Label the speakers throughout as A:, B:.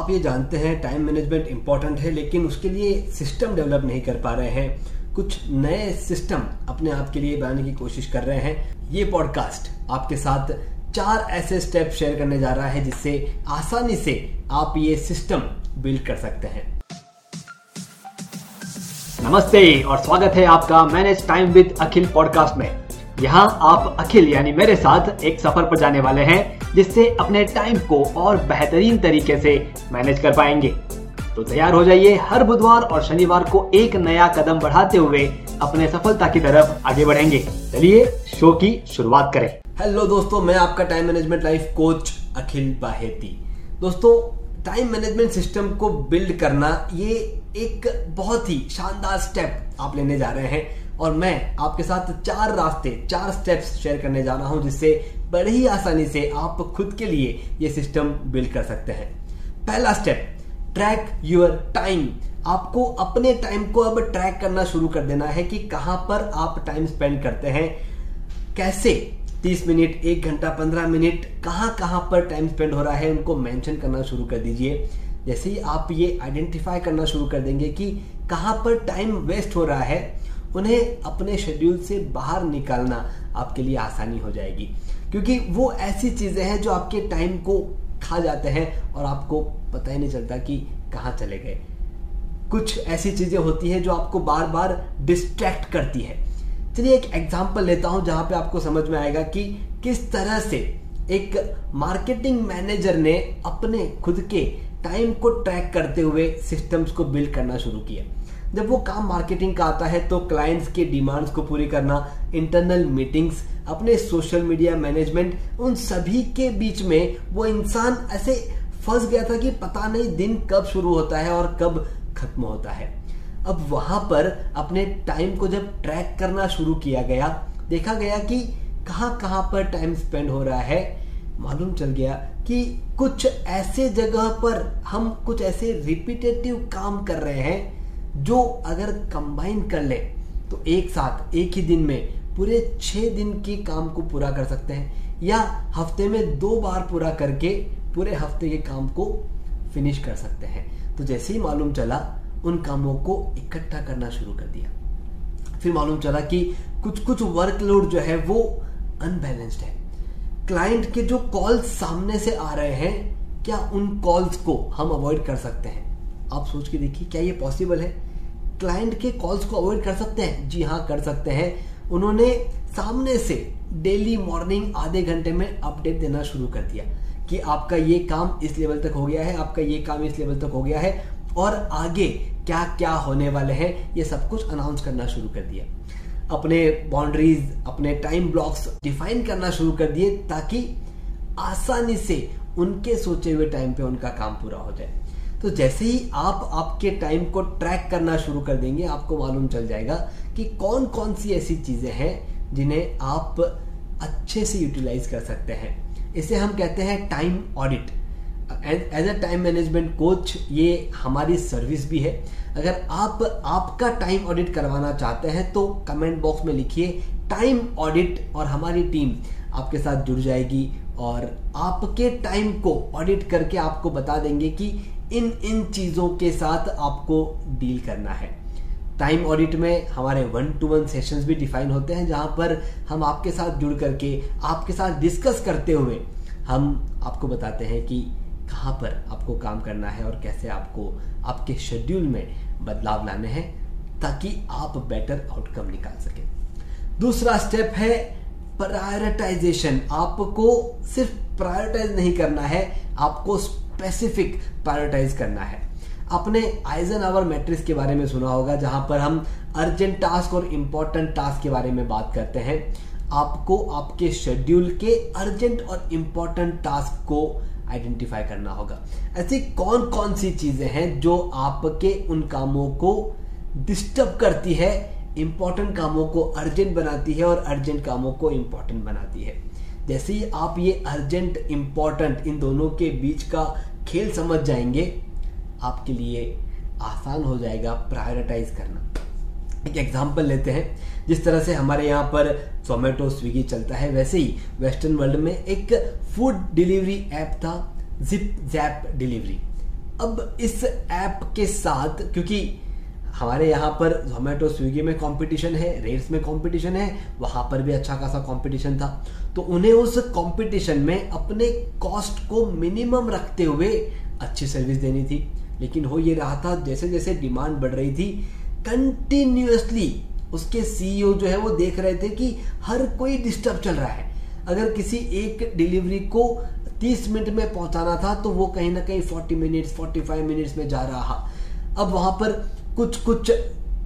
A: आप ये जानते हैं टाइम मैनेजमेंट इंपॉर्टेंट है, लेकिन उसके लिए सिस्टम डेवलप नहीं कर पा रहे हैं। कुछ नए सिस्टम अपने आप के लिए बनाने की कोशिश कर रहे हैं। ये पॉडकास्ट आपके साथ चार ऐसे स्टेप शेयर करने जा रहा है, जिससे आसानी से आप ये सिस्टम बिल्ड कर सकते हैं। नमस्ते और स्वागत है आपका manage time with Akhil podcast में। यहाँ आप अखिल यानी मेरे साथ एक सफ़र पर जाने वाले हैं, जिससे अपने टाइम को और बेहतरीन तरीके से मैनेज कर पाएँगे। तो तैयार हो जाइए हर बुधवार और शनिवार को एक नया कदम बढ़ाते हुए अपने सफलता की तरफ़ आगे बढ़ेंगे। चलिए शो की शुरुआत करें। हेलो दोस्तों, मैं आपका time management life coach Akhil Baheti. दोस्तों टाइम मैनेजमेंट सिस्टम को बिल्ड करना ये एक बहुत ही शानदार स्टेप आप लेने जा रहे हैं। और मैं आपके साथ चार रास्ते, चार स्टेप्स शेयर करने जा रहा हूँ, जिससे बड़ी ही आसानी से आप खुद के लिए ये सिस्टम बिल्ड कर सकते हैं। पहला स्टेप ट्रैक योर टाइम आपको अपने टाइम को अब ट्रैक करना शुरू कर देना है कि कहाँ पर आप टाइम स्पेंड करते हैं। कैसे? 30 मिनट, एक घंटा 15 मिनट कहाँ कहाँ पर टाइम स्पेंड हो रहा है, उनको मेंशन करना शुरू कर दीजिए। जैसे ही आप ये आइडेंटिफाई करना शुरू कर देंगे कि कहाँ पर टाइम वेस्ट हो रहा है उन्हें अपने शेड्यूल से बाहर निकालना आपके लिए आसानी हो जाएगी। क्योंकि वो ऐसी चीज़ें हैं जो आपके टाइम को खा जाते हैं और आपको पता ही नहीं चलता कि कहाँ चले गए। कुछ ऐसी चीज़ें होती हैं जो आपको बार बार डिस्ट्रैक्ट करती है। चलिए एक एग्ज़ाम्पल लेता हूँ जहाँ पे आपको समझ में आएगा कि किस तरह से एक मार्केटिंग मैनेजर ने अपने खुद के टाइम को ट्रैक करते हुए सिस्टम्स को बिल्ड करना शुरू किया। जब वो काम मार्केटिंग का आता है तो क्लाइंट्स के डिमांड्स को पूरी करना इंटरनल मीटिंग्स अपने सोशल मीडिया मैनेजमेंट उन सभी के बीच में वो इंसान ऐसे फंस गया था कि पता नहीं दिन कब शुरू होता है और कब खत्म होता है। अब वहाँ पर अपने टाइम को जब ट्रैक करना शुरू किया गया, देखा गया कि कहाँ कहाँ पर टाइम स्पेंड हो रहा है, मालूम चल गया कि कुछ ऐसे जगह पर हम कुछ ऐसे रिपीटेटिव काम कर रहे हैं जो अगर कंबाइन कर ले तो एक साथ, एक ही दिन में, पूरे छह दिन के काम को पूरा कर सकते हैं, या हफ़्ते में दो बार पूरा करके, पूरे हफ़्ते के काम को फिनिश कर सकते हैं। तो जैसे ही मालूम चला, उन कामों को इकट्ठा करना शुरू कर दिया। फिर मालूम चला कि कुछ कुछ वर्कलोड जो है, वो अनबैलेंस्ड है। क्लाइंट के जो कॉल्स सामने से आ रहे हैं, क्या उन कॉल्स को हम अवॉइड कर सकते हैं? आप सोच के देखिए, क्या ये पॉसिबल है? क्लाइंट के कॉल्स को अवॉइड कर सकते हैं। जी हाँ कर सकते हैं। उन्होंने सामने से डेली मॉर्निंग आधे घंटे में अपडेट देना शुरू कर दिया कि आपका ये काम इस लेवल तक हो गया है, आपका ये काम इस लेवल तक हो गया है और आगे क्या क्या होने वाले हैं, ये सब कुछ अनाउंस करना शुरू कर दिया। अपने बाउंड्रीज अपने टाइम ब्लॉक्स डिफाइन करना शुरू कर दिए ताकि आसानी से उनके सोचे हुए टाइम पे उनका काम पूरा हो जाए। तो जैसे ही आप आपके टाइम को ट्रैक करना शुरू कर देंगे, आपको मालूम चल जाएगा कि कौन कौन सी ऐसी चीज़ें हैं जिन्हें आप अच्छे से यूटिलाइज कर सकते हैं। इसे हम कहते हैं time audit as a time management coach ये हमारी सर्विस भी है। अगर आप आपका टाइम ऑडिट करवाना चाहते हैं तो कमेंट बॉक्स में लिखिए टाइम ऑडिट और हमारी टीम आपके साथ जुड़ जाएगी और आपके टाइम को ऑडिट करके आपको बता देंगे कि इन इन चीज़ों के साथ आपको डील करना है। टाइम ऑडिट में हमारे वन टू वन सेशंस भी डिफाइन होते हैं, जहाँ पर हम आपके साथ जुड़ करके, आपके साथ डिस्कस करते हुए हम आपको बताते हैं कि कहाँ पर आपको काम करना है और कैसे आपको, आपके शेड्यूल में बदलाव लाने हैं, ताकि आप बेटर आउटकम निकाल सकें। दूसरा स्टेप है प्रायोरिटाइजेशन आपको सिर्फ़ प्रायोरिटाइज नहीं करना है, आपको स्पेसिफिक प्रायोरिटाइज करना है। आपने आइजन आवर मैट्रिक्स के बारे में सुना होगा, जहाँ पर हम अर्जेंट टास्क और इंपॉर्टेंट टास्क के बारे में बात करते हैं। आपको आपके शेड्यूल के अर्जेंट और इंपॉर्टेंट टास्क को आइडेंटिफाई करना होगा। ऐसी कौन कौन सी चीज़ें हैं जो आपके उन कामों को डिस्टर्ब करती है इंपॉर्टेंट कामों को अर्जेंट बनाती है और अर्जेंट कामों को इंपॉर्टेंट बनाती है। जैसे ही आप ये अर्जेंट इंपॉर्टेंट इन दोनों के बीच का खेल समझ जाएँगे, आपके लिए आसान हो जाएगा प्रायोरिटाइज करना। एक एग्ज़ाम्पल लेते हैं, जिस तरह से हमारे यहाँ पर जोमेटो स्विगी चलता है, वैसे ही वेस्टर्न वर्ल्ड में एक फ़ूड डिलीवरी ऐप था जिप जैप डिलीवरी
B: अब इस ऐप के साथ, क्योंकि हमारे यहाँ पर जोमेटो स्विगी में कंपटीशन है रेट्स में कंपटीशन है, वहाँ पर भी अच्छा खासा कंपटीशन था। तो उन्हें उस कंपटीशन में अपने कॉस्ट को मिनिमम रखते हुए अच्छी सर्विस देनी थी। लेकिन हो ये रहा था जैसे जैसे डिमांड बढ़ रही थी कंटिन्यूसली उसके सीईओ जो है वो देख रहे थे कि हर कोई डिस्टर्ब चल रहा है। अगर किसी एक डिलीवरी को 30 मिनट में पहुंचाना था तो वो कहीं ना कहीं 40 मिनट्स 45 मिनट्स में जा रहा। अब वहाँ पर कुछ कुछ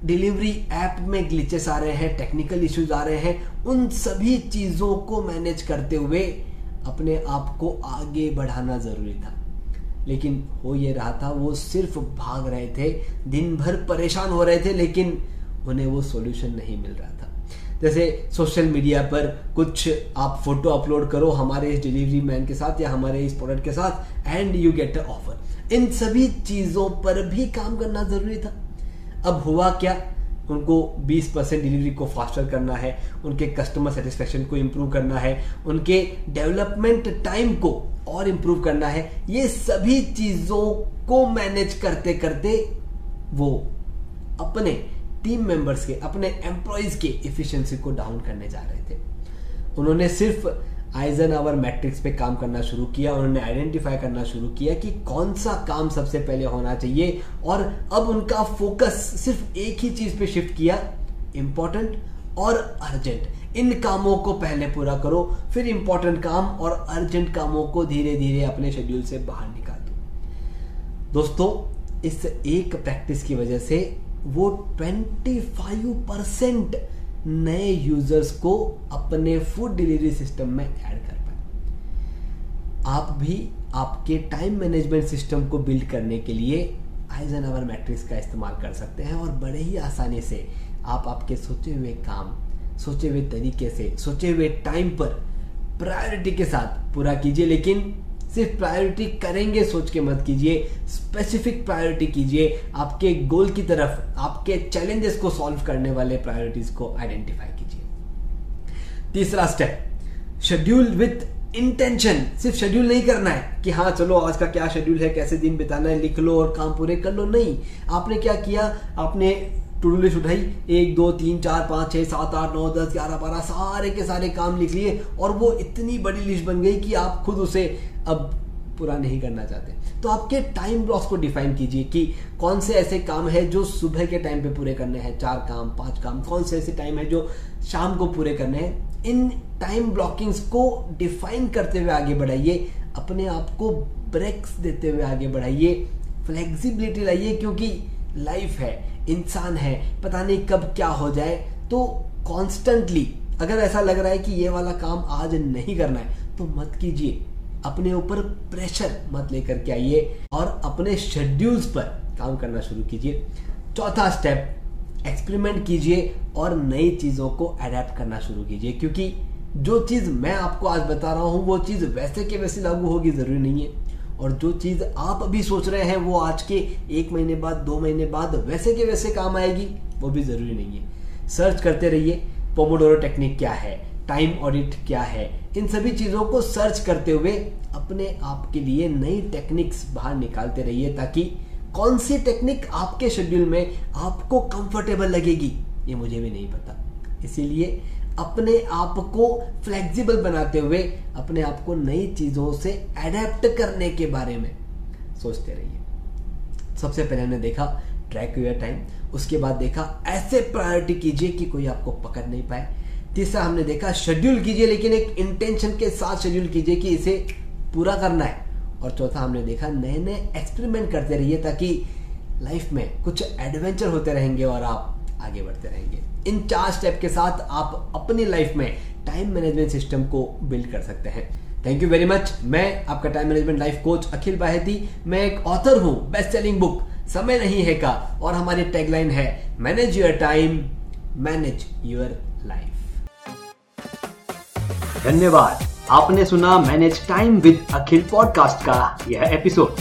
B: डिलीवरी ऐप में ग्लिचेस आ रहे हैं, टेक्निकल इश्यूज़ आ रहे हैं, उन सभी चीज़ों को मैनेज करते हुए अपने आप को आगे बढ़ाना ज़रूरी था। लेकिन हो ये रहा था, वो सिर्फ़ भाग रहे थे, दिन भर परेशान हो रहे थे, लेकिन उन्हें वो सॉल्यूशन नहीं मिल रहा था। जैसे सोशल मीडिया पर कुछ आप फ़ोटो अपलोड करो हमारे इस डिलीवरी मैन के साथ या हमारे इस प्रोडक्ट के साथ and you get a offer इन सभी चीज़ों पर भी काम करना ज़रूरी था। अब हुआ क्या? उनको 20 परसेंट डिलीवरी को फास्टर करना है, उनके कस्टमर सेटिस्फेक्शन को इम्प्रूव करना है, उनके डेवलपमेंट टाइम को और इम्प्रूव करना है। ये सभी चीज़ों को मैनेज करते करते वो अपने टीम मेंबर्स के, अपने एम्प्लॉयज़ के इफिशियंसी को डाउन करने जा रहे थे। उन्होंने सिर्फ़ आइजन आवर मैट्रिक्स पे काम करना शुरू किया, उन्होंने आइडेंटिफाई करना शुरू किया कि कौन सा काम सबसे पहले होना चाहिए। और अब उनका फोकस सिर्फ़ एक ही चीज़ पे शिफ्ट किया इंपॉर्टेंट और अर्जेंट इन कामों को पहले पूरा करो, फिर इंपॉर्टेंट काम और अर्जेंट कामों को धीरे धीरे अपने शेड्यूल से बाहर निकाल। दो दोस्तों, इस एक प्रैक्टिस की वजह से वो 25 परसेंट नए यूज़र्स को अपने फ़ूड डिलीवरी सिस्टम में ऐड कर पाए। आप भी आपके टाइम मैनेजमेंट सिस्टम को बिल्ड करने के लिए आइजन आवर मैट्रिक्स का इस्तेमाल कर सकते हैं और बड़े ही आसानी से आप आपके सोचे हुए काम, सोचे हुए तरीके से, सोचे हुए टाइम पर प्रायोरिटी के साथ पूरा कीजिए। लेकिन सिर्फ़ प्रायोरिटी करेंगे, सोच के मत कीजिए। स्पेसिफिक प्रायोरिटी कीजिए। आपके गोल की तरफ़, आपके चैलेंजेस को सॉल्व करने वाले प्रायोरिटीज को आइडेंटिफाई कीजिए। तीसरा स्टेप शेड्यूल विथ इंटेंशन सिर्फ़ शेड्यूल नहीं करना है कि हाँ चलो, आज का क्या शेड्यूल है, कैसे दिन बिताना है, लिख लो और काम पूरे कर लो। नहीं, आपने क्या किया? आपने टू डू लिस्ट उठाई एक, दो, तीन, चार, पाँच छः सात, आठ, नौ, दस, ग्यारह, बारह, सारे के सारे काम लिख लिए और वो इतनी बड़ी लिस्ट बन गई कि आप खुद उसे अब पूरा नहीं करना चाहते। तो आपके टाइम ब्लॉक्स को डिफाइन कीजिए कि कौन से ऐसे काम है जो सुबह के टाइम पे पूरे करने हैं, चार काम, पाँच काम, कौन से ऐसे टाइम है जो शाम को पूरे करने हैं। इन टाइम ब्लॉकिंग्स को डिफाइन करते हुए आगे बढ़ाइए, अपने आप को ब्रेक्स देते हुए आगे बढ़ाइए, फ्लेक्सिबिलिटी लाइए, क्योंकि लाइफ है। इंसान है, पता नहीं कब क्या हो जाए तो कॉन्स्टेंटली अगर ऐसा लग रहा है कि ये वाला काम आज नहीं करना है तो मत कीजिए। अपने ऊपर प्रेशर मत लेकर के आइए और अपने शेड्यूल्स पर काम करना शुरू कीजिए। चौथा स्टेप एक्सपेरिमेंट कीजिए और नई चीज़ों को अडेप्ट करना शुरू कीजिए, क्योंकि जो चीज़ मैं आपको आज बता रहा हूँ, वो चीज़ वैसे के वैसे लागू होगी, ज़रूरी नहीं है। और जो चीज़ आप अभी सोच रहे हैं, वो आज के एक महीने बाद, दो महीने बाद, वैसे के वैसे काम आएगी, वो भी ज़रूरी नहीं है। सर्च करते रहिए पोमोडोरो टेक्निक क्या है टाइम ऑडिट क्या है, इन सभी चीज़ों को सर्च करते हुए अपने आप के लिए नई टेक्निक्स बाहर निकालते रहिए, ताकि कौन सी टेक्निक आपके शेड्यूल में आपको कंफर्टेबल लगेगी, ये मुझे भी नहीं पता। इसीलिए अपने आप को फ्लेक्सिबल बनाते हुए अपने आप को नई चीज़ों से एडेप्ट करने के बारे में सोचते रहिए। सबसे पहले हमने देखा ट्रैक योर टाइम उसके बाद देखा ऐसे प्रायोरिटी कीजिए कि कोई आपको पकड़ नहीं पाए। तीसरा हमने देखा शेड्यूल कीजिए, लेकिन एक इंटेंशन के साथ शेड्यूल कीजिए कि इसे पूरा करना है। और चौथा हमने देखा नए नए एक्सपेरिमेंट करते रहिए ताकि लाइफ में कुछ एडवेंचर होते रहेंगे और आप आगे बढ़ते रहेंगे। इन चार स्टेप के साथ आप अपनी लाइफ में टाइम मैनेजमेंट सिस्टम को बिल्ड कर सकते हैं। थैंक यू वेरी मच मैं आपका time management life coach Akhil Baheti मैं एक ऑथर हूँ बेस्ट सेलिंग बुक समय नहीं है का, और हमारी टैगलाइन है manage your time manage your life
A: धन्यवाद। आपने सुना manage time with Akhil podcast का यह एपिसोड